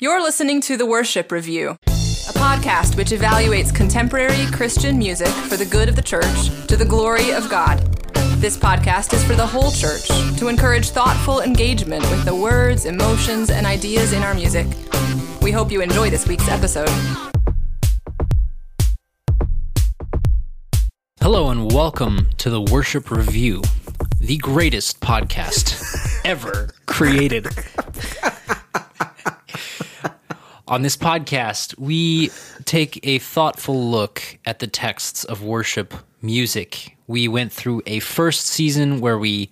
You're listening to The Worship Review, a podcast which evaluates contemporary Christian music for the good of the church to the glory of God. This podcast is for the whole church to encourage thoughtful engagement with the words, emotions, and ideas in our music. We hope you enjoy this week's episode. Hello and welcome to the Worship Review, the greatest podcast ever created. On this podcast, we take a thoughtful look at the texts of worship music. We went through a first season where we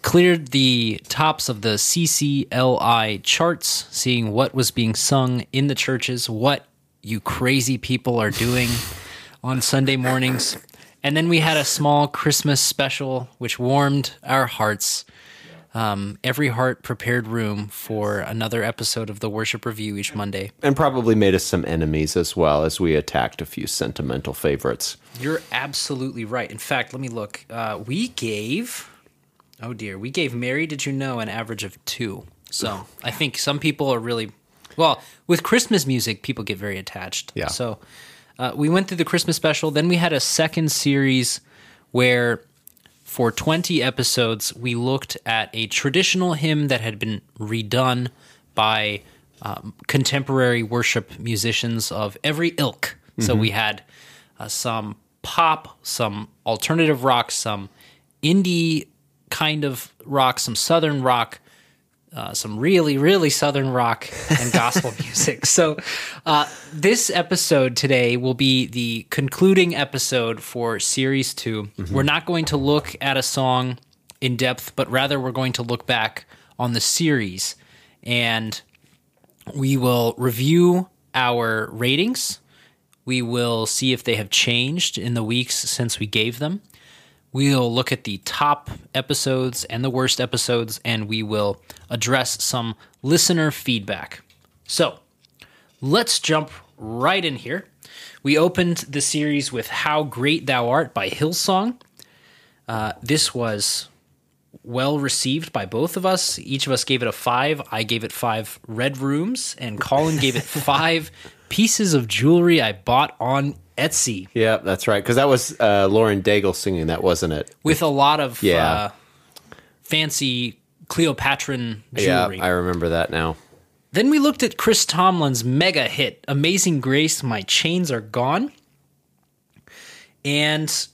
cleared the tops of the CCLI charts, seeing what was being sung in the churches, what you crazy people are doing on Sunday mornings. And then we had a small Christmas special, which warmed our hearts. Um, every heart prepared room for another episode of the Worship Review each Monday. and probably made us some enemies as well as we attacked a few sentimental favorites. You're absolutely right. In fact, let me look. Uh, we gave, oh dear, we gave Mary, Did You Know, an average of two. So I think some people are really, well, with Christmas music, people get very attached. Yeah. So uh, we went through the Christmas special. Then we had a second series where for 20 episodes, we looked at a traditional hymn that had been redone by um, contemporary worship musicians of every ilk. So we had uh, some pop, some alternative rock, some indie kind of rock, some southern rock, uh, some really, really southern rock and gospel music. So, uh, this episode today will be the concluding episode for series 2 we We're not going to look at a song in depth, but rather we're going to look back on the series and we will review our ratings. We will see if they have changed in the weeks since we gave them. We'll look at the top episodes and the worst episodes, and we will address some listener feedback. So let's jump right in here. We opened the series with How Great Thou Art by Hillsong. Uh, this was well received by both of us. Each of us gave it a five. I gave it five red rooms, and Colin gave it five pieces of jewelry I bought on Etsy Yeah, that's right. Because that was uh, Lauren Daigle singing that, wasn't it? with a lot of Yeah. uh, fancy Cleopatran Yeah. I remember that now. then we looked at Chris Tomlin's mega hit, Amazing Grace, My Chains Are Gone. And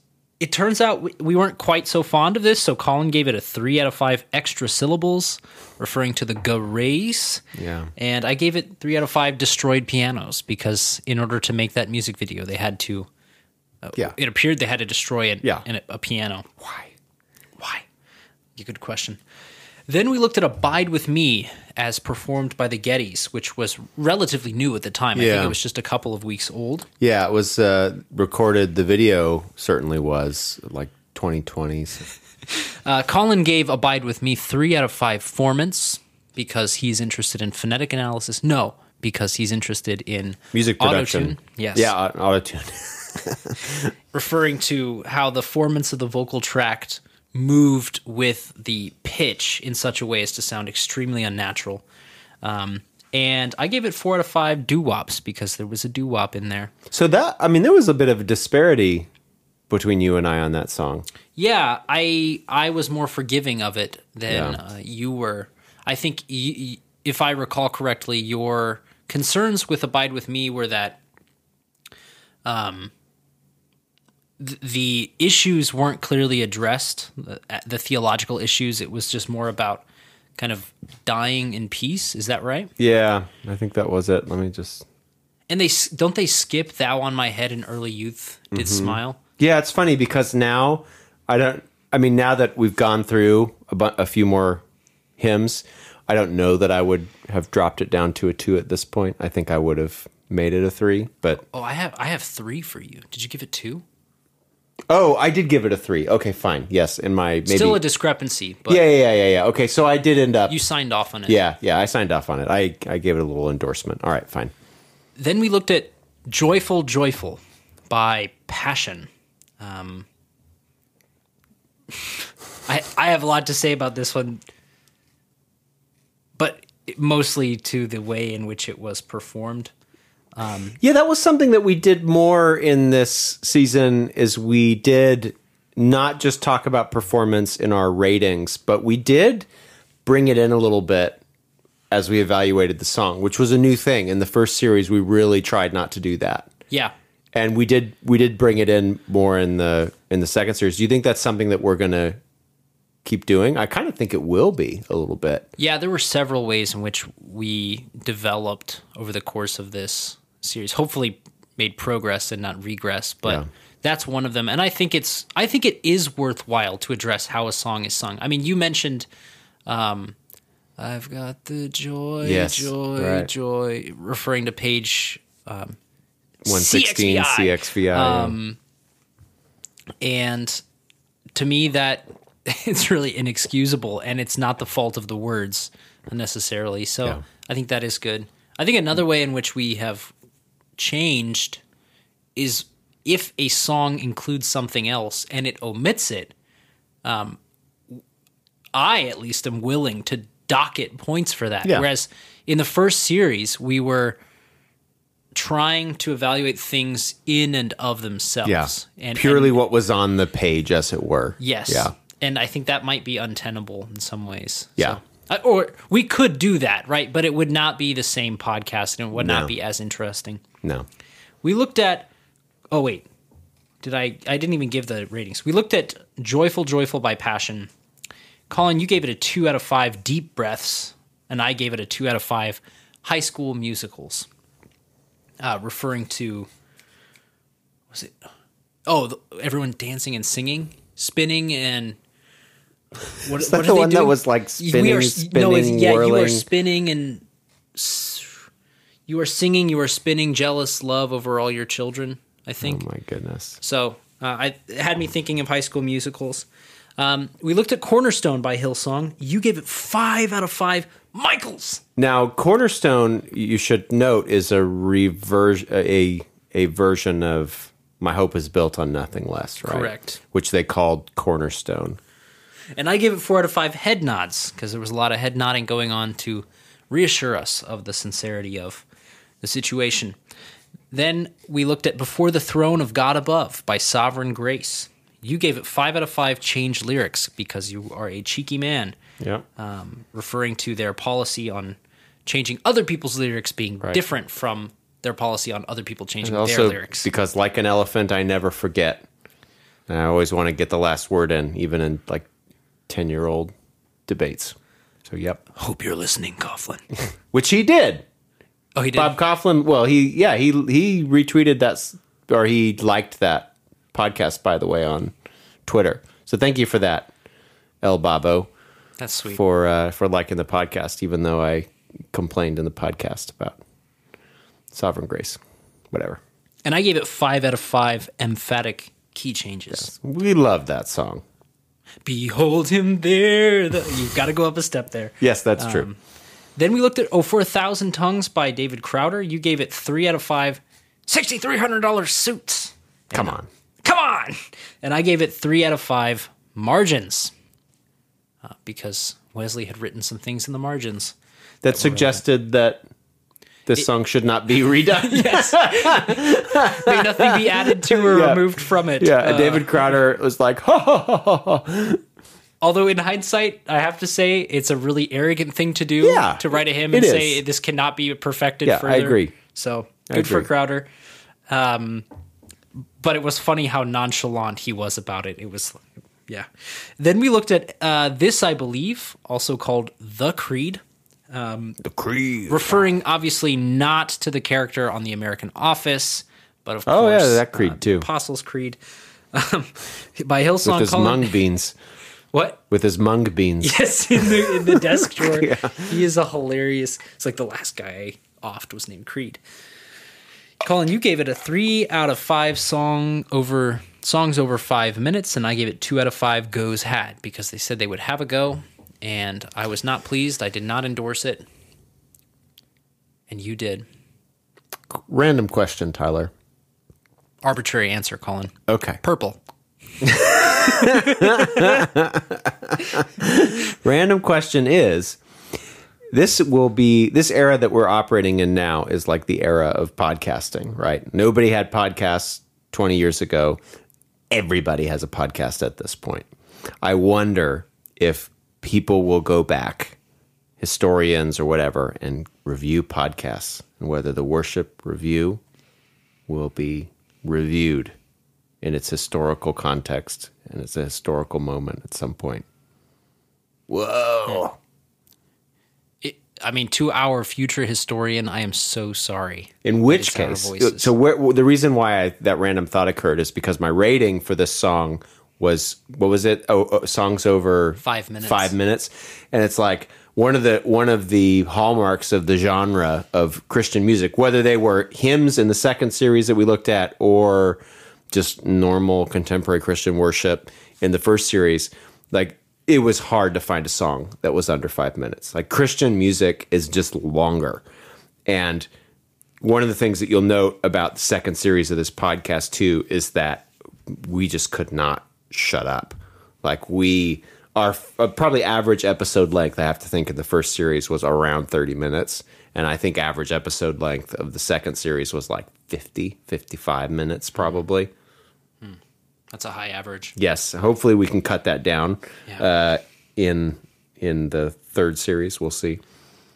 it turns out we- we weren't quite so fond of this, so Colin gave it a three out of five extra syllables, referring to the grace. Yeah. And I gave it three out of five destroyed pianos because in order to make that music video, they had to. uh, Yeah. It appeared they had to destroy it. Yeah. an- a piano. Why? Why? Good question. Then we looked at Abide with Me as performed by the Gettys, which was relatively new at the time. I think it was just a couple of weeks old. Yeah, it was uh, recorded. The video certainly was like 2020s. Uh, Colin gave Abide with Me three out of five formants because he's interested in phonetic analysis. No, because he's interested in Music production. Autotune. Yes. Yeah, au- autotune. referring to how the formants of the vocal tract moved with the pitch in such a way as to sound extremely unnatural. Um, and I gave it four out of five doo wops because there was a doo wop in there. so that, I mean, there was a bit of a disparity between you and I on that song. Yeah, I I was more forgiving of it than Yeah. uh, you were. I think, y- y- if I recall correctly, your concerns with Abide with Me were that um, the issues weren't clearly addressed, the, uh, the theological issues. It was just more about kind of dying in peace. Is that right? Yeah, I think that was it. Let me just. And they don't they skip "Thou on My Head" in early youth did mm-hmm. smile. Yeah, it's funny because now I don't. I mean, now that we've gone through a, bu- a few more hymns, I don't know that I would have dropped it down to a two at this point. I think I would have made it a three. But Oh, I have I have three for you. Did you give it two? Oh, I did give it a three. Okay, fine. Yes, in my maybe. Still a discrepancy, but yeah, yeah, yeah, yeah. Okay, so I did end up. you signed off on it. yeah, yeah, I signed off on it. I I gave it a little endorsement. All right, fine. Then we looked at "Joyful, Joyful" by Passion. Um, I I have a lot to say about this one, but mostly to the way in which it was performed. Um, yeah, that was something that we did more in this season is we did not just talk about performance in our ratings, but we did bring it in a little bit as we evaluated the song, which was a new thing. In the first series, we really tried not to do that. Yeah. And we did we did bring it in more in the in the second series. Do you think that's something that we're going to keep doing? I kind of think it will be a little bit. Yeah, there were several ways in which we developed over the course of this series. Hopefully made progress and not regress, but Yeah. that's one of them. And I think it's I think it is worthwhile to address how a song is sung. I mean, you mentioned um I've got the joy, Yes, joy, right. joy, referring to page 116 CXVI. CXVI. yeah. and to me that it's really inexcusable and it's not the fault of the words necessarily so Yeah. i think that is good i think another way in which we have changed is if a song includes something else and it omits it um, i at least am willing to docket points for that Yeah. whereas in the first series we were trying to evaluate things in and of themselves yeah. and Purely and- what was on the page, as it were. Yes. Yeah. And I think that might be untenable in some ways. Yeah. So- or we could do that, right? But it would not be the same podcast and it would No. not be as interesting. No. We looked at Oh wait. Did I I didn't even give the ratings. We looked at Joyful Joyful by Passion. Colin, you gave it a 2 out of 5 deep breaths and I gave it a 2 out of 5 high school musicals. Uh, referring to was it Oh, the, everyone dancing and singing, spinning and what, Is that what the are one that was, like, We spinning, no, it's- spinning, yeah, you are spinning and you are singing, you are spinning jealous love over all your children. I think Oh my goodness. so. Uh, I it had me thinking of High School Musicals. Um, we looked at Cornerstone by Hillsong. You gave it five out of five. Michaels. Now, Cornerstone, you should note, is a reversion, a a version of "My Hope Is Built on Nothing Less," right? Correct. Which they called Cornerstone. And I gave it four out of five head nods because there was a lot of head nodding going on to reassure us of the sincerity of the situation. Then we looked at Before the Throne of God Above by Sovereign Grace. You gave it five out of five changed lyrics because you are a cheeky man, Yeah. um, referring to their policy on changing other people's lyrics being different from their policy on other people changing also, their lyrics. because like an elephant, I never forget. And I always want to get the last word in, even in like ten-year-old debates. So, yep. Hope you're listening, Kauflin. Which he did. Oh, he did. Bob Kauflin. Well, he yeah he he retweeted that or he liked that podcast by the way on Twitter. So thank you for that, El Babo, That's sweet. for uh, for liking the podcast, even though I complained in the podcast about Sovereign Grace, whatever. And I gave it five out of five emphatic key changes. We love that song. Behold him there. The, you've got to go up a step there. Yes, that's true. Um, Then we looked at Oh for a Thousand Tongues by David Crowder. You gave it three out of five. $6,300 suits. Come on. Come on. And I gave it three out of five margins uh, because Wesley had written some things in the margins. That suggested that this song should not be redone. Yes. May nothing be added to or Yeah. removed from it. yeah, Uh, and David Crowder was like, ha ha ha ha. Although in hindsight, I have to say it's a really arrogant thing to do Yeah, to write a hymn and say this cannot be perfected Yeah, I further. agree. So I good for. Crowder. Um, but it was funny how nonchalant he was about it. It was, yeah. Then we looked at uh, this, I believe, also called The Creed, The Creed. referring obviously not to the character on the American Office, but of Oh, yeah, that Creed, uh, too. Apostles' Creed um, by Hillsong. with his calling- mung beans. What? With his mung beans. Yes, in the in the desk drawer. He is a hilarious. It's like the last guy oft was named Creed. Colin, you gave it a three out of five song over songs over five minutes, and I gave it two out of five goes had because they said they would have a go, and I was not pleased. I did not endorse it, and you did. Random question, Tyler. Arbitrary answer, Colin. Okay. Purple. Random question is this will be this era that we're operating in now is like the era of podcasting, right? Nobody had podcasts 20 years ago. Everybody has a podcast at this point. I wonder if people will go back, historians or whatever, and review podcasts and whether the worship review will be reviewed in its historical context and it's a historical moment at some point. Whoa. Hmm. It, I mean, to our future historian, I am so sorry. In which case, so where, the reason why I, that random thought occurred is because my rating for this song was what was it? Oh, oh, songs over Five minutes. Five minutes, and it's like one of the one of the hallmarks of the genre of Christian music, whether they were hymns in the second series that we looked at or just normal contemporary Christian worship in the first series, like it was hard to find a song that was under five minutes. Like Christian music is just longer. And one of the things that you'll note about the second series of this podcast too is that we just could not shut up. Like we our uh, probably average episode length I have to think in the first series was around 30 minutes and I think average episode length of the second series was like 50 55 minutes probably. That's a high average. Yes, hopefully we can cut that down Yeah. uh, in in the third series. We'll see.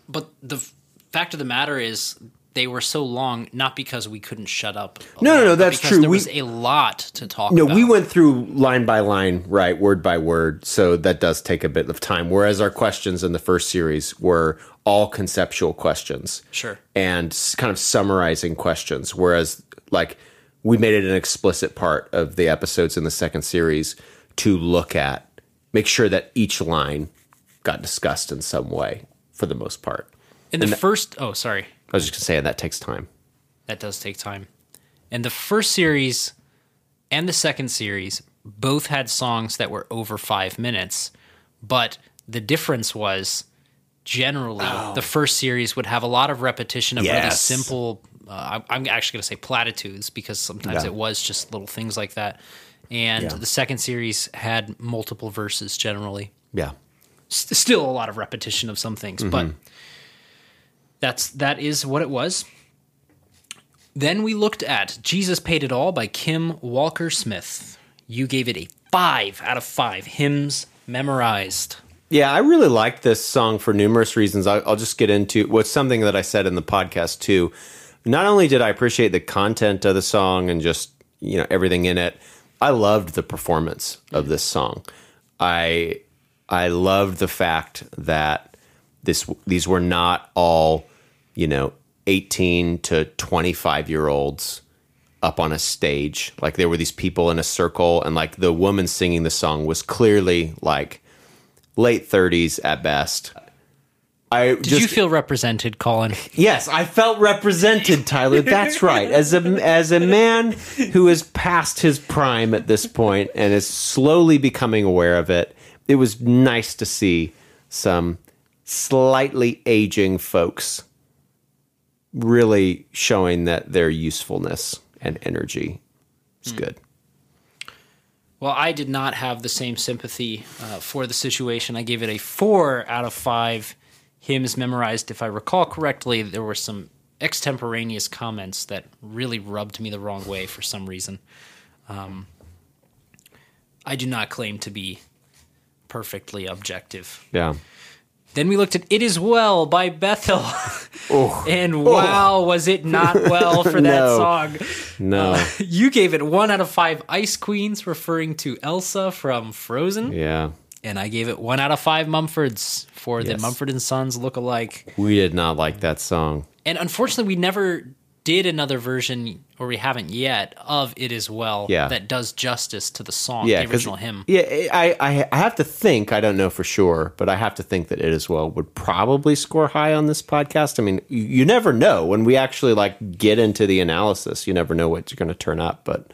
But the f- fact of the matter is, they were so long not because we couldn't shut up. No, no, no, that's true. There We- was a lot to talk about. No, about. we went through line by line, right, word by word. So that does take a bit of time. Whereas our questions in the first series were all conceptual questions. Sure. And kind of summarizing questions. Whereas, like, we made it an explicit part of the episodes in the second series to look at, make sure that each line got discussed in some way for the most part. In the first, oh, sorry, I was just going to say, that takes time. that does take time. And the first series and the second series both had songs that were over five minutes, but the difference was generally the first series would have a lot of repetition of really Oh. Simple. Uh, I'm actually going to say platitudes because sometimes Yeah. it was just little things like that. And Yeah. the second series had multiple verses generally. Yeah. S- still a lot of repetition of some things, but Mm-hmm. That's that is what it was. Then we looked at Jesus Paid It All by Kim Walker Smith. You gave it a five out of five hymns memorized. Yeah, I really liked this song for numerous reasons. I'll, I'll just get into what's something that I said in the podcast too. Not only did I appreciate the content of the song and just you know everything in it, I loved the performance of mm. this song. I I loved the fact that this these were not all you know eighteen to twenty five year olds up on a stage. Like there were these people in a circle, and like the woman singing the song was clearly like late 30s at best. I Did just you feel represented, Colin? yes, I felt represented, Tyler. That's right. As a as a man who is past his prime at this point and is slowly becoming aware of it, it was nice to see some slightly aging folks really showing that their usefulness and energy is good. Well, I did not have the same sympathy uh, for the situation. I gave it a four out of five hymns memorized. If I recall correctly, there were some extemporaneous comments that really rubbed me the wrong way for some reason. Um, I do not claim to be perfectly objective. Yeah. Then we looked at It Is Well by Bethel. Oh. and oh. wow, was it not well for that No. song. No. Uh, you gave it one out of five Ice Queens, referring to Elsa from Frozen. yeah. And I gave it one out of five Mumfords for the Mumford and Sons look-alike. We did not like that song. And unfortunately, we never did another version, or we haven't yet, of It Is Well Yeah. that does justice to the song, yeah, the original hymn. Yeah, I, I I have to think. I don't know for sure, but I have to think that it as well would probably score high on this podcast. I mean, you, you never know when we actually like get into the analysis. You never know what's going to turn up, but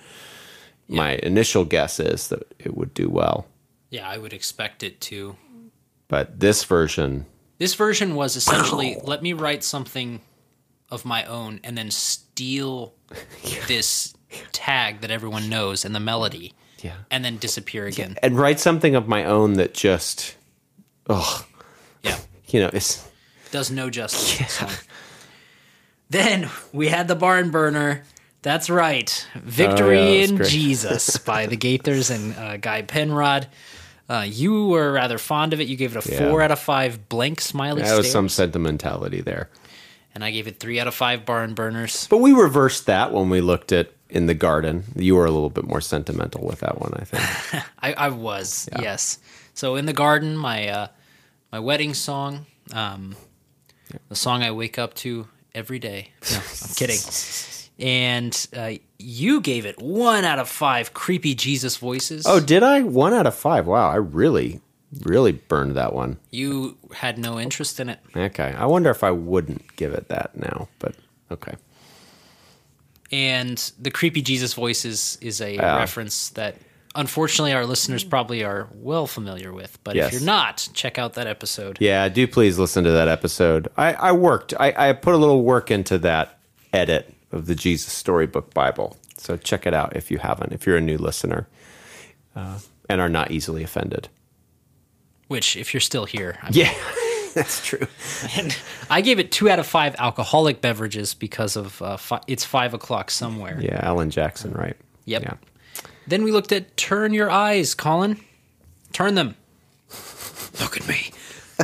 my initial guess is that it would do well. Yeah, I would expect it to. But this version, This version was essentially let me write something of my own and then steal this tag that everyone knows and the melody yeah, and then disappear again. and write something of my own that just, oh, Yeah. you know, it's does no justice the song. Then we had the barn burner. That's right, "Victory Oh, yeah, in great. Jesus" by the Gaithers and uh, Guy Penrod. Uh, you were rather fond of it. You gave it a Yeah. four out of five blank smiley That was some sentimentality there. And I gave it three out of five barn burners. But we reversed that when we looked at in the garden. You were a little bit more sentimental with that one, I think. I, I was yes. So in the garden, my uh, my wedding song, um, the song I wake up to every day. No, I'm kidding. And uh, you gave it one out of five creepy Jesus voices. oh, did I? One out of five. Wow, I really, really burned that one. you had no interest in it. Okay. I wonder if I wouldn't give it that now, but okay. And the creepy Jesus voices is a Yeah. reference that unfortunately our listeners probably are well familiar with. But Yes. if you're not, check out that episode. Yeah, do please listen to that episode. I, I worked, I, I put a little work into that edit of the Jesus Storybook Bible. So check it out if you haven't, if you're a new listener uh, and are not easily offended. Which, if you're still here, I Yeah, that's true. And I gave it two out of five alcoholic beverages because of uh, fi- it's five o'clock somewhere. Yeah, Alan Jackson, right? Yep. Yeah. Then we looked at Turn Your Eyes, Colin. Turn them. Look at me.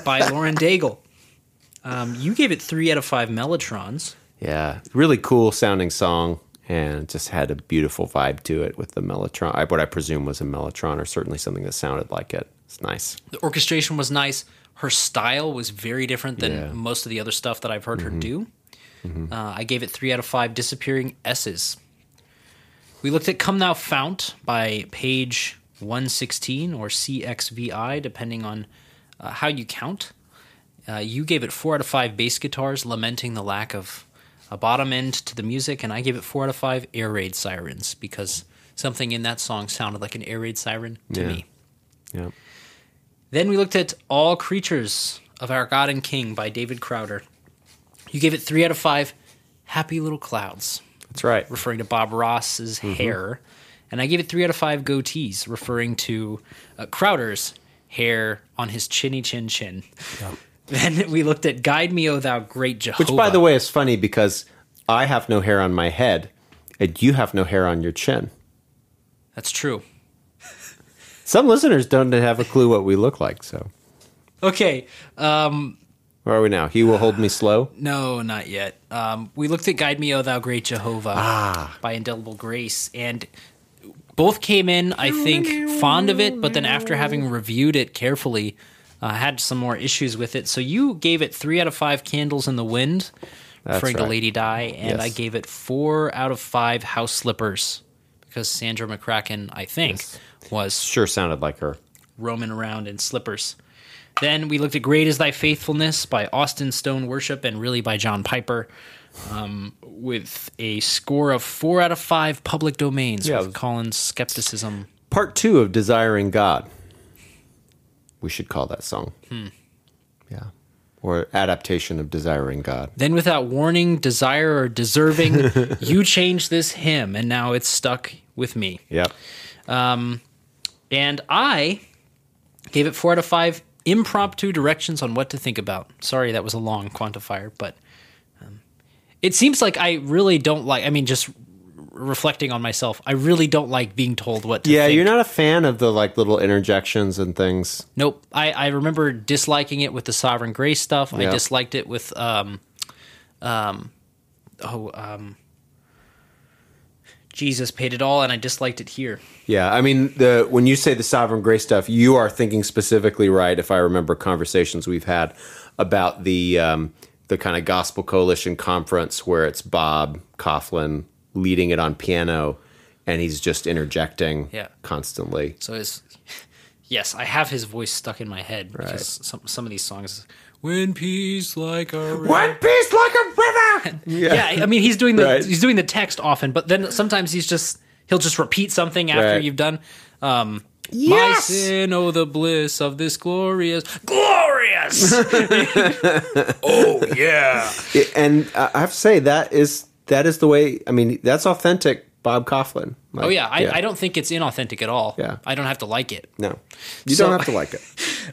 By Lauren Daigle. Um, you gave it three out of five Mellotrons. Yeah, really cool sounding song, and just had a beautiful vibe to it with the mellotron. What I presume was a mellotron, or certainly something that sounded like it. It's nice. The orchestration was nice. Her style was very different than Yeah. Mm-hmm. most of the other stuff that I've heard her do. Uh, I gave it three out of five disappearing S's. We looked at Come Thou Fount by page 116 or CXVI, depending on uh, how you count. Uh, you gave it four out of five bass guitars, lamenting the lack of a bottom end to the music, and I gave it four out of five air raid sirens because something in that song sounded like an air raid siren to Yeah. me. Yeah. Then we looked at All Creatures of Our God and King by David Crowder. You gave it three out of five happy little clouds, That's right. referring to Bob Ross's hair. And I gave it three out of five goatees, referring to uh, Crowder's hair on his chinny chin chin. Then we looked at Guide Me, O Thou Great Jehovah. Which, by the way, is funny because I have no hair on my head, and you have no hair on your chin. That's true. Some listeners don't have a clue what we look like. So, Okay. Um, where are we now? He will hold me slow. No, not yet. Um, we looked at Guide Me, O Thou Great Jehovah by Indelible Grace, and both came in, I think, fond of it, but then after having reviewed it carefully, uh, had some more issues with it. So you gave it three out of five candles in the wind, referring to. Lady Di, and Yes. I gave it four out of five house slippers because Sandra McCracken, I think, was Sure, sounded like her. roaming around in slippers. Then we looked at Great is Thy Faithfulness by Austin Stone Worship and really by John Piper um, with a score of four out of five public domains Yeah. with Colin's skepticism. Part two of Desiring God. We should call that song. Hmm. Yeah. Or adaptation of Desiring God. Then, without warning, desire, or deserving, you changed this hymn and now it's stuck with me. Yep. And I gave it four out of five impromptu directions on what to think about. Sorry, that was a long quantifier, but um, it seems like I really don't like. I mean, just reflecting on myself, I really don't like being told what to Yeah, think. you're not a fan of the like little interjections and things. Nope. I, I remember disliking it with the Sovereign Grace stuff. I disliked it with um um oh um Jesus paid it all and I disliked it here. Yeah, I mean the when you say the sovereign grace stuff, you are thinking specifically right. If I remember conversations we've had about the um, the kind of gospel coalition conference where it's Bob Kauflin leading it on piano, and he's just interjecting Yeah. constantly. So it's yes, I have his voice stuck in my head because some some of these songs. When peace like a river. One piece like a river. Yeah, I mean he's doing the Right. he's doing the text often, but then sometimes he's just he'll just repeat something after Right. you've done. Um, My Yes! sin, oh the bliss of this glorious, glorious. oh yeah. And I I have to say that is that is the way. I mean, that's authentic Bob Kauflin. Like, Oh yeah, I, I don't think it's inauthentic at all. Yeah. I don't have to like it. No, you So- don't have to like it.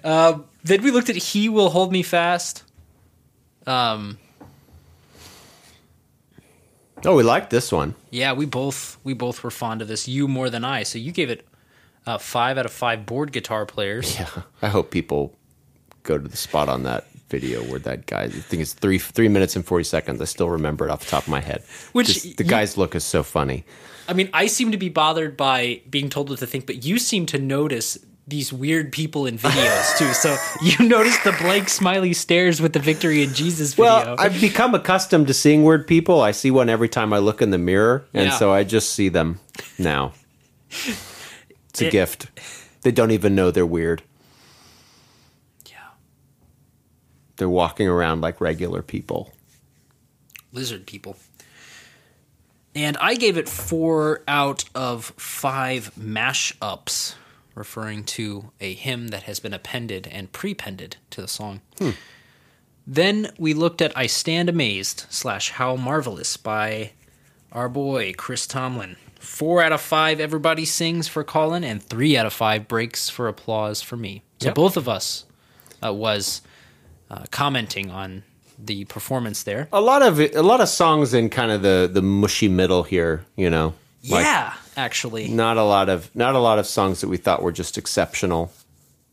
Then we looked at "He Will Hold Me Fast." Um, Oh, we liked this one. yeah, we both we both were fond of this. You more than I. So you gave it uh, five out of five board guitar players. Yeah, I hope people go to the spot on that video where that guy. I think it's three three minutes and forty seconds. I still remember it off the top of my head. Which Just- the you- guy's look is so funny. I mean, I seem to be bothered by being told what to think, but you seem to notice these weird people in videos too. So you notice the blank smiley stares with the Victory in Jesus video. Well, I've become accustomed to seeing weird people. I see one every time I look in the mirror, and Yeah. so I just see them now. It's a It- gift. They don't even know they're weird. yeah, They're walking around like regular people. lizard people. And I gave it four out of five mashups, referring to a hymn that has been appended and prepended to the song. Then we looked at I Stand Amazed slash How Marvelous by our boy Chris Tomlin. Four out of five everybody sings for Colin, and three out of five breaks for applause for me. So Yep. both of us uh, was uh, commenting on the performance there. A lot of a lot of songs in kind of the the mushy middle here. You know, Like, yeah, actually. not a lot of not a lot of songs that we thought were just exceptional.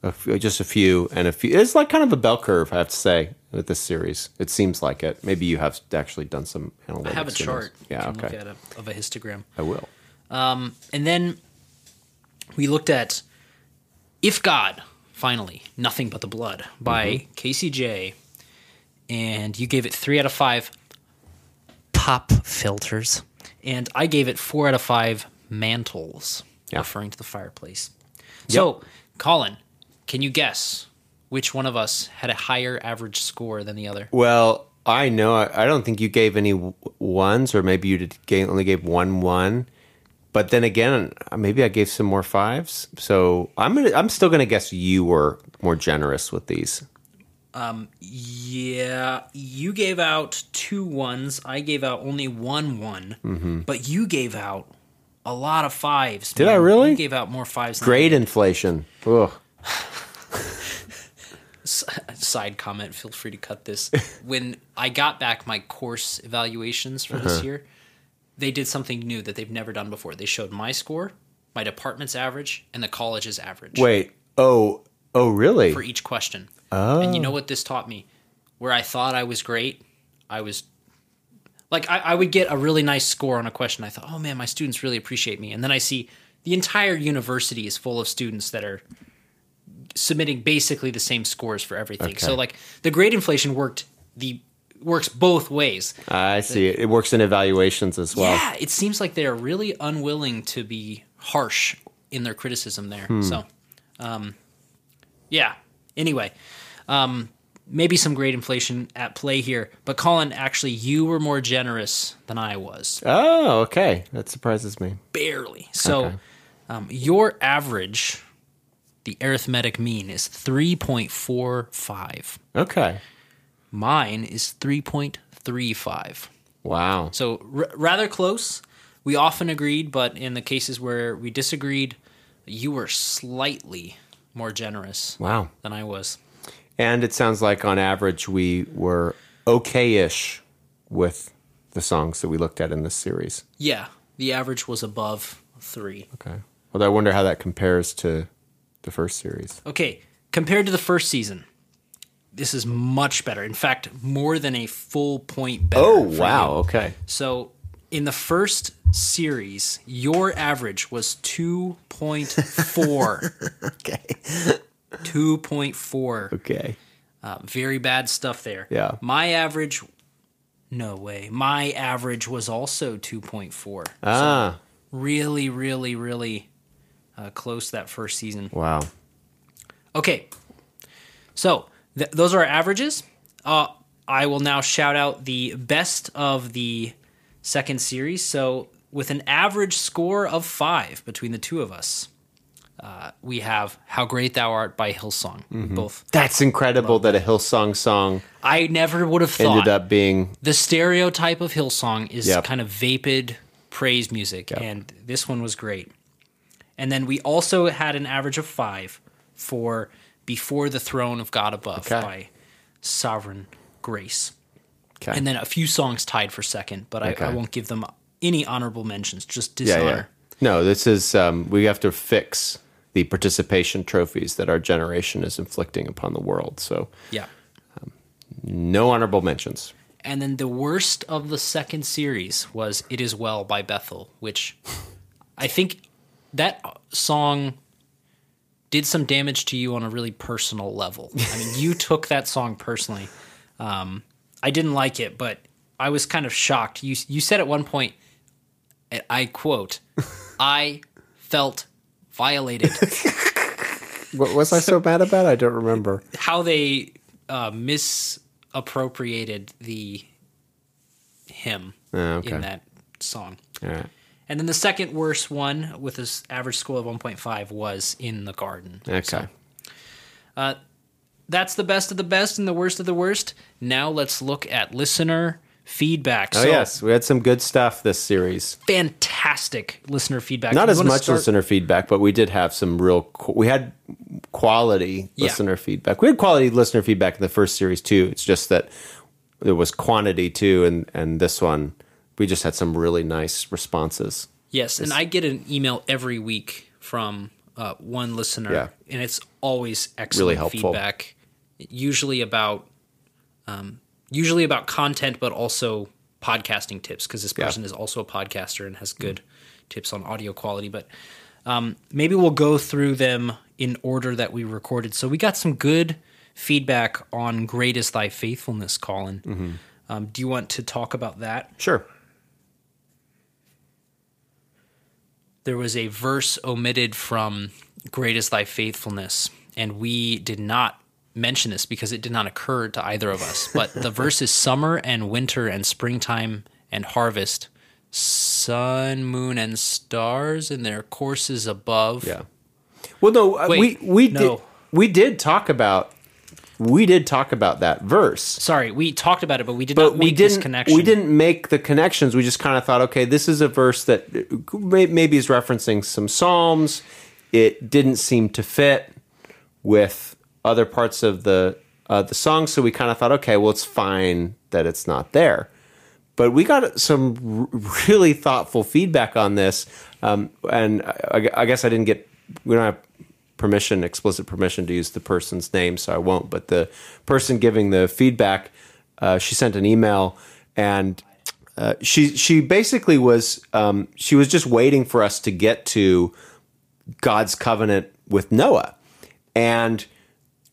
A few, just a few and a few. It's like kind of a bell curve, I have to say, with this series. It seems like it. Maybe you have actually done some analytics. I have a chart. Yeah, okay. Look at a, of a histogram. I will. Um, And then we looked at If God, finally, Nothing But the Blood by Mm-hmm. KCJ. And you gave it three out of five pop filters. And I gave it four out of five mantles, Yeah. referring to the fireplace. So, Colin, can you guess which one of us had a higher average score than the other? Well, I know. I, I don't think you gave any w- ones, or maybe you did, only gave one one. But then again, maybe I gave some more fives. So I'm gonna. I'm still gonna guess you were more generous with these. Yeah, you gave out two ones. I gave out only one one, but you gave out a lot of fives. Mm-hmm. Did I really? You gave out more fives. than Grade inflation. Ugh. Side comment: Feel free to cut this. when I got back my course evaluations for Uh-huh. this year, they did something new that they've never done before. They showed my score, my department's average, and the college's average. Wait. Oh. Oh, really? for each question. Oh. And you know what this taught me? Where I thought I was great, I was like I, I would get a really nice score on a question. I thought, oh man, my students really appreciate me. And then I see the entire university is full of students that are submitting basically the same scores for everything. So like the grade inflation worked the works both ways. I see. It, works in evaluations as well. Yeah, it seems like they're really unwilling to be harsh in their criticism there. Hmm. So, um, yeah. Anyway, um, maybe some great inflation at play here. But Colin, actually, you were more generous than I was, Oh, okay. That surprises me. barely. So, Okay. um, your average, the arithmetic mean, is three point four five. Okay. Mine is three point three five. Wow. So r- rather close. We often agreed, but in the cases where we disagreed, you were slightly more generous Wow. than I was. And it sounds like on average we were okay-ish with the songs that we looked at in this series. Yeah, the average was above three. Okay. Well, I wonder how that compares to the first series. Okay, compared to the first season, this is much better. In fact, more than a full point better. Oh, wow. you. Okay. So in the first series, your average was 2.4. Okay. 2.4. Okay. Uh, very bad stuff there. Yeah. My average, no way. My average was also 2.4. Ah, Really, really, really uh, close that first season. wow. Okay. So th- those are our averages. Uh, I will now shout out the best of the second series. So with an average score of five between the two of us, uh, we have "How Great Thou Art" by Hillsong. Mm-hmm. Both. That's incredible that a Hillsong song I never would have thought ended up being the stereotype of Hillsong is Yep. kind of vapid praise music, and this one was great. And then we also had an average of five for "Before the Throne of God Above" Okay. by Sovereign Grace. Okay. and then a few songs tied for second, but I, Okay. I won't give them any honorable mentions. Just yeah, dishonor. yeah. No, this is um, we have to fix the participation trophies that our generation is inflicting upon the world. So yeah. no honorable mentions. And then the worst of the second series was "It Is Well" by Bethel, which I think that song did some damage to you on a really personal level. I mean, you took that song personally. Um, I didn't like it, but I was kind of shocked. You you said at one point, I quote, "I felt violated." What was I so mad about? I don't remember. How they uh, misappropriated the hymn Oh, okay. in that song. All right. And then the second worst one with this average score of 1.5 was in the garden. Okay. Uh, that's the best of the best and the worst of the worst. Now let's look at listener feedback. Oh so yes, we had some good stuff this series. fantastic listener feedback. Not You as much start- listener feedback, but we did have some real. qu- We had quality Yeah. listener feedback. We had quality listener feedback in the first series too. It's just that there was quantity too, and and this one we just had some really nice responses. Yes, and I get an email every week from uh, one listener, Yeah. and it's always excellent Really helpful. feedback. Usually about, um, usually about content, but also podcasting tips because this Yeah. person is also a podcaster and has good tips on audio quality. But um, maybe we'll go through them in order that we recorded. So we got some good feedback on "Great is Thy Faithfulness," Colin. Mm-hmm. Um, do you want to talk about that? Sure. There was a verse omitted from Great is Thy Faithfulness, and we did not mention this because it did not occur to either of us. But the verse is summer and winter and springtime and harvest, sun, moon, and stars in their courses above. Yeah. Well, no, uh, Wait, we we did no. we did talk about we did talk about that verse. Sorry, we talked about it, but we did but not we make this didn't connection. we didn't make the connections we just kind of thought okay this is a verse that maybe is referencing some psalms it didn't seem to fit with other parts of the uh, the song so we kind of thought okay well it's fine that it's not there but we got some r- really thoughtful feedback on this um, and I, I guess i didn't get we don't have permission explicit permission to use the person's name so i won't but the person giving the feedback uh, she sent an email and uh, she she basically was um, she was just waiting for us to get to God's covenant with Noah, and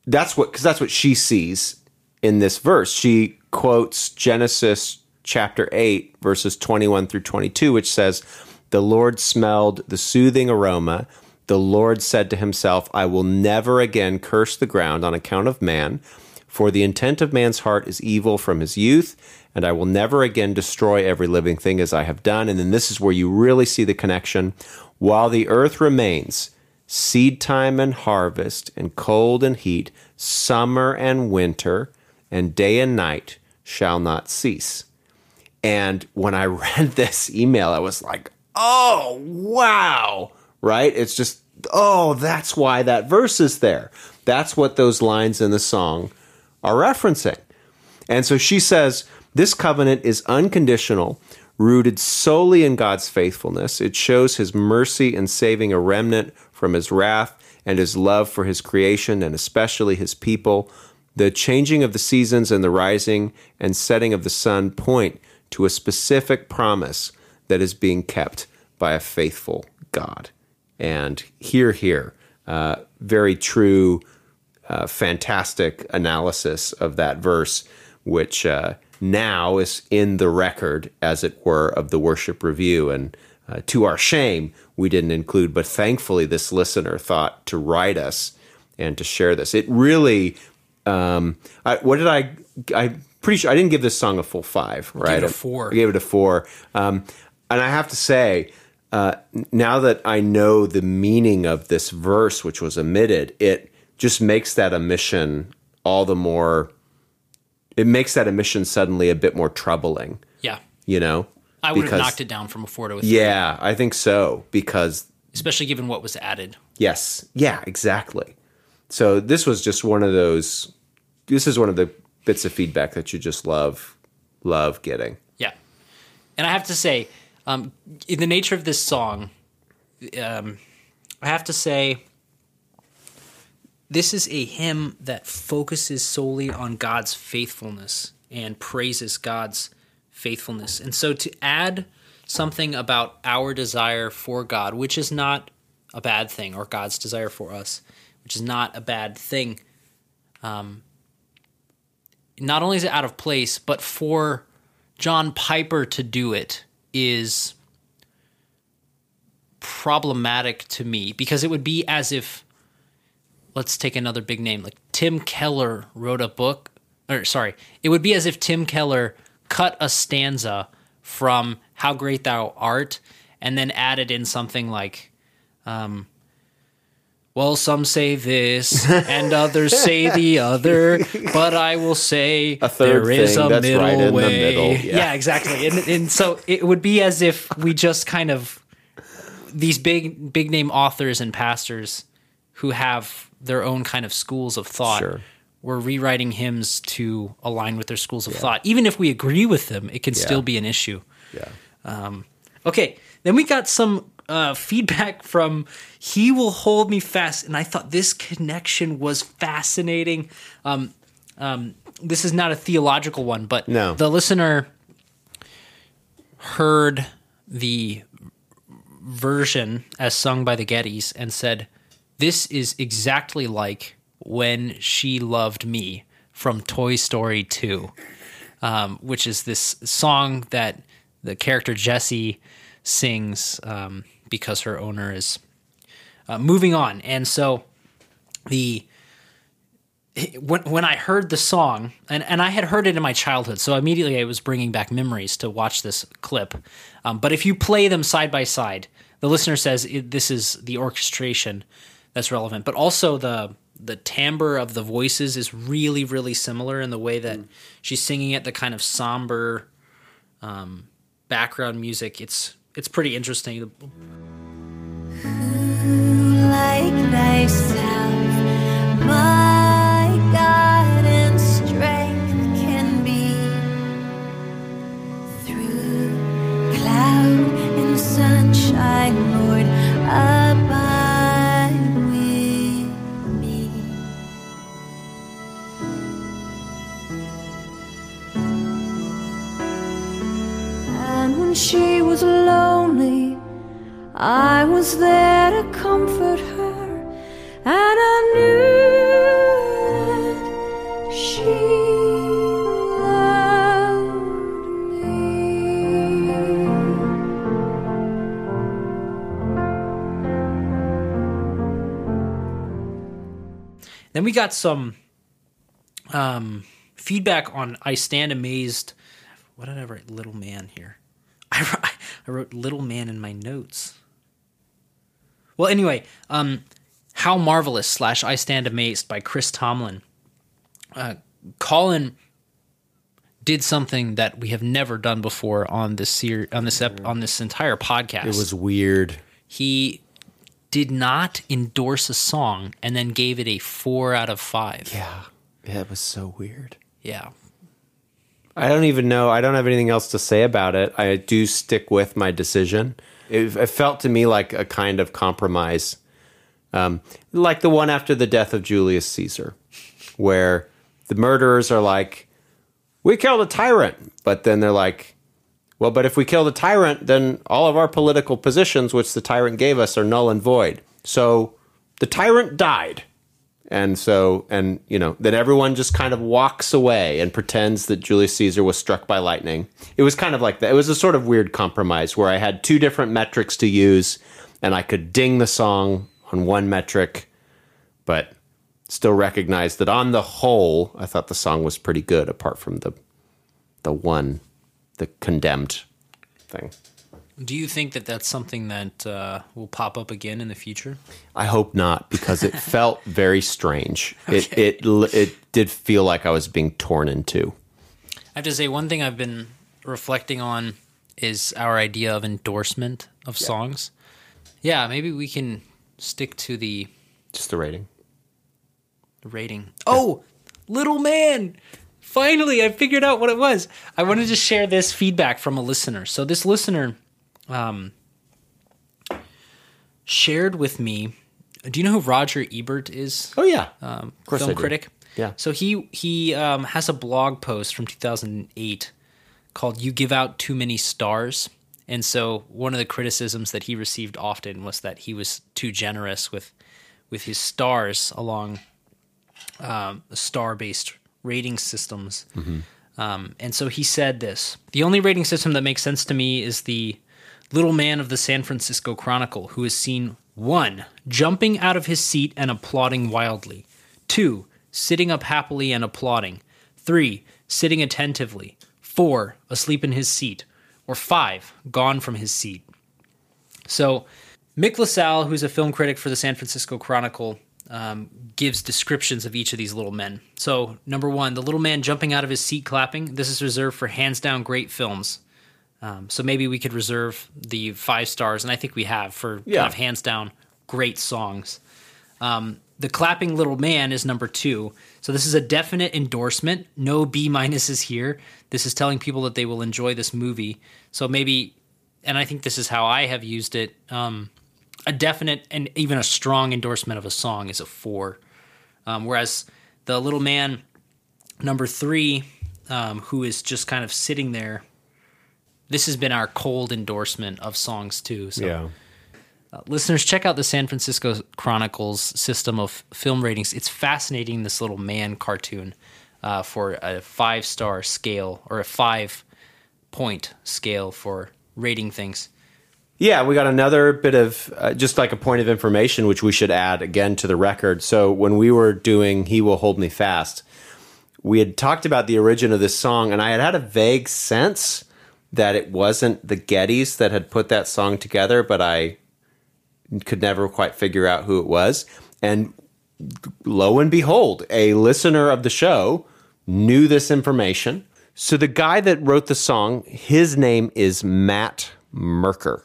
that's what because that's what she sees in this verse. She quotes Genesis chapter eight verses twenty one through twenty two, which says, "The Lord smelled the soothing aroma." The Lord said to himself, I will never again curse the ground on account of man, for the intent of man's heart is evil from his youth, and I will never again destroy every living thing as I have done. And then this is where you really see the connection. While the earth remains, seed time and harvest, and cold and heat, summer and winter, and day and night shall not cease. And when I read this email, I was like, oh, wow. Right? It's just, oh, that's why that verse is there. That's what those lines in the song are referencing. And so she says, this covenant is unconditional, rooted solely in God's faithfulness. It shows his mercy in saving a remnant from his wrath and his love for his creation and especially his people. The changing of the seasons and the rising and setting of the sun point to a specific promise that is being kept by a faithful God. And here, here, uh, very true, uh, fantastic analysis of that verse, which uh, now is in the record, as it were, of the worship review. And uh, to our shame, we didn't include, but thankfully, this listener thought to write us and to share this. It really, um, I, what did I? I pretty sure I didn't give this song a full five, right? it a four. I gave it a four. Um, and I have to say, uh, now that I know the meaning of this verse, which was omitted, it just makes that omission all the more. It makes that omission suddenly a bit more troubling, Yeah. you know. I would Because- have knocked it down from a four to a three, Yeah, I think so because especially given what was added. Yes. Yeah, exactly. So this was just one of those this is one of the bits of feedback that you just love love getting. Yeah, and I have to say, um, in the nature of this song, um, I have to say, this is a hymn that focuses solely on God's faithfulness and praises God's faithfulness. And so to add something about our desire for God, which is not a bad thing, or God's desire for us, which is not a bad thing. Um, not only is it out of place, but for John Piper to do it is problematic to me because it would be as if let's take another big name like Tim Keller wrote a book or sorry it would be as if Tim Keller cut a stanza from how great thou art and then added in something like um well some say this and others say the other but I will say A third there is thing a that's middle right in the way middle, yeah. yeah. exactly and, and so it would be as if we just kind of these big big name authors and pastors who have their own kind of schools of thought Sure. were rewriting hymns to align with their schools of thought. Even if we agree with them, it can still be an issue. Yeah. Um, okay, then we got some uh, feedback from He Will Hold Me Fast, and I thought this connection was fascinating. Um, um, this is not a theological one, but No. the listener heard the version as sung by the Gettys and said, This is exactly like when she loved me from Toy Story 2, um, which is this song that the character Jessie sings um, because her owner is uh, moving on. And so the when when I heard the song, and, and I had heard it in my childhood, so immediately I was bringing back memories to watch this clip. Um, but if you play them side by side, the listener says it, this is the orchestration that's relevant, but also the the timbre of the voices is really really similar in the way that she's singing it, the kind of somber um, background music. It's it's pretty interesting. like thyself, my when she was lonely, I was there to comfort her, and I knew that she loved me. Then we got some um, feedback on I Stand Amazed. What did I write? Little Man here. I wrote, I wrote Little Man in my notes. Well, anyway, um, How Marvelous slash I Stand Amazed by Chris Tomlin. Uh, Colin did something that we have never done before on this ser- on this ep- on this entire podcast. It was weird. he did not endorse a song and then gave it a four out of five. Yeah. Yeah, it was so weird. Yeah. I don't even know. I don't have anything else to say about it. I do stick with my decision. It, it felt to me like a kind of compromise, um, like the one after the death of Julius Caesar, where the murderers are like, "We killed a tyrant," but then they're like, "Well, but if we kill the tyrant, then all of our political positions, which the tyrant gave us, are null and void." So the tyrant died. And so, and you know, then everyone just kind of walks away and pretends that Julius Caesar was struck by lightning. It was kind of like that. It was a sort of weird compromise where I had two different metrics to use, and I could ding the song on one metric, but still recognize that on the whole, I thought the song was pretty good, apart from the the one, the condemned thing. Do you think that that's something that uh, will pop up again in the future? I hope not, because it felt very strange. It it it did feel like I was being torn in two. I have to say, one thing I've been reflecting on is our idea of endorsement of songs. Yeah, maybe we can stick to the Just the rating. rating. Oh, Little Man! Finally, I figured out what it was. I wanted to share this feedback from a listener. So this listener um, shared with me. Do you know who Roger Ebert is? Oh yeah. um, course I film critic. Yeah. So he he um, has a blog post from 2008 called "You Give Out Too Many Stars," and so one of the criticisms that he received often was that he was too generous with with his stars along um, star based rating systems. Um, and so he said this The only rating system that makes sense to me is the little man of the San Francisco Chronicle who is seen one, jumping out of his seat and applauding wildly, two, sitting up happily and applauding, three, sitting attentively, four, asleep in his seat, or five, gone from his seat. So, Mick LaSalle, who's a film critic for the San Francisco Chronicle, um, gives descriptions of each of these little men. So, number one, the little man jumping out of his seat clapping. This is reserved for hands down great films. Um, so maybe we could reserve the five stars, and I think we have for Yeah. kind of hands down great songs. Um, the clapping little man is number two. So this is a definite endorsement. No B minuses here. This is telling people that they will enjoy this movie. So maybe, and I think this is how I have used it. Um, a definite and even a strong endorsement of a song is a four. Um, whereas the little man, number three, um, who is just kind of sitting there. This has been our cold endorsement of songs too. So Yeah. listeners, check out the San Francisco Chronicles system of film ratings. It's fascinating. This little man cartoon uh, for a five star scale or a five point scale for rating things. Yeah, we got another bit of uh, just like a point of information, which we should add again to the record. So when we were doing "He Will Hold Me Fast," we had talked about the origin of this song, and I had had a vague sense that it wasn't the Gettys that had put that song together, but I could never quite figure out who it was. And lo and behold, a listener of the show knew this information. So the guy that wrote the song, his name is Matt Merker.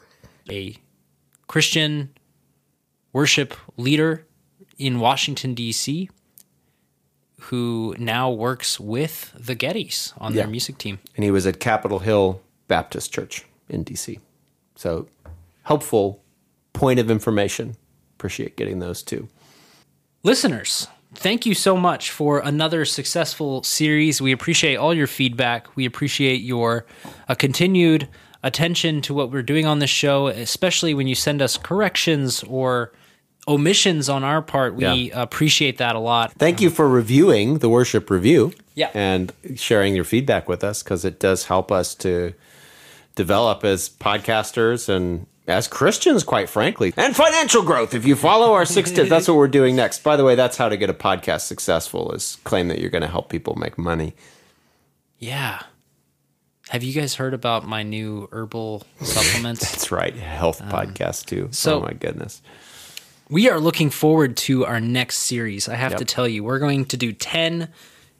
A Christian worship leader in Washington, D.C., who now works with the Gettys on their music team. and he was at Capitol Hill Baptist Church in DC. So helpful point of information. Appreciate getting those too. Listeners, thank you so much for another successful series. We appreciate all your feedback. We appreciate your uh, continued attention to what we're doing on this show, especially when you send us corrections or omissions on our part. We Yeah. appreciate that a lot. Thank you for reviewing the worship review. Yeah. And sharing your feedback with us because it does help us to develop as podcasters and as Christians, quite frankly, and financial growth. If you follow our six tips, that's what we're doing next. By the way, that's how to get a podcast successful is claim that you're going to help people make money. Yeah. Have you guys heard about my new herbal supplements? That's right. Health um, podcast too. so- oh my goodness. we are looking forward to our next series. I have Yep. to tell you, we're going to do 10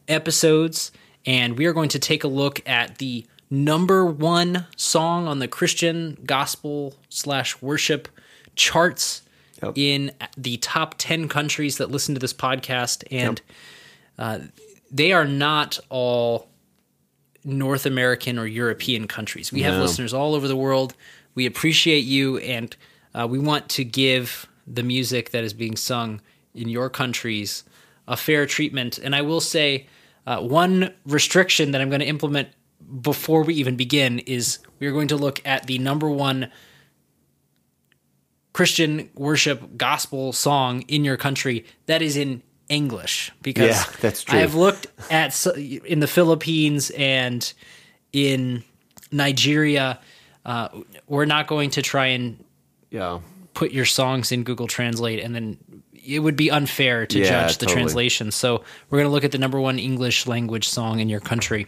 episodes and we are going to take a look at the number one song on the Christian gospel slash worship charts Yep. in the top 10 countries that listen to this podcast. And uh, they are not all North American or European countries. We have listeners all over the world. We appreciate you, and uh, we want to give the music that is being sung in your countries a fair treatment. And I will say, uh, one restriction that I'm going to implement before we even begin is we are going to look at the number one Christian worship gospel song in your country that is in English because Yeah, that's true. I have looked at in the Philippines and in Nigeria. Uh, we're not going to try and Yeah. put your songs in Google Translate and then it would be unfair to Yeah, judge the totally. translation. So we're going to look at the number one English language song in your country.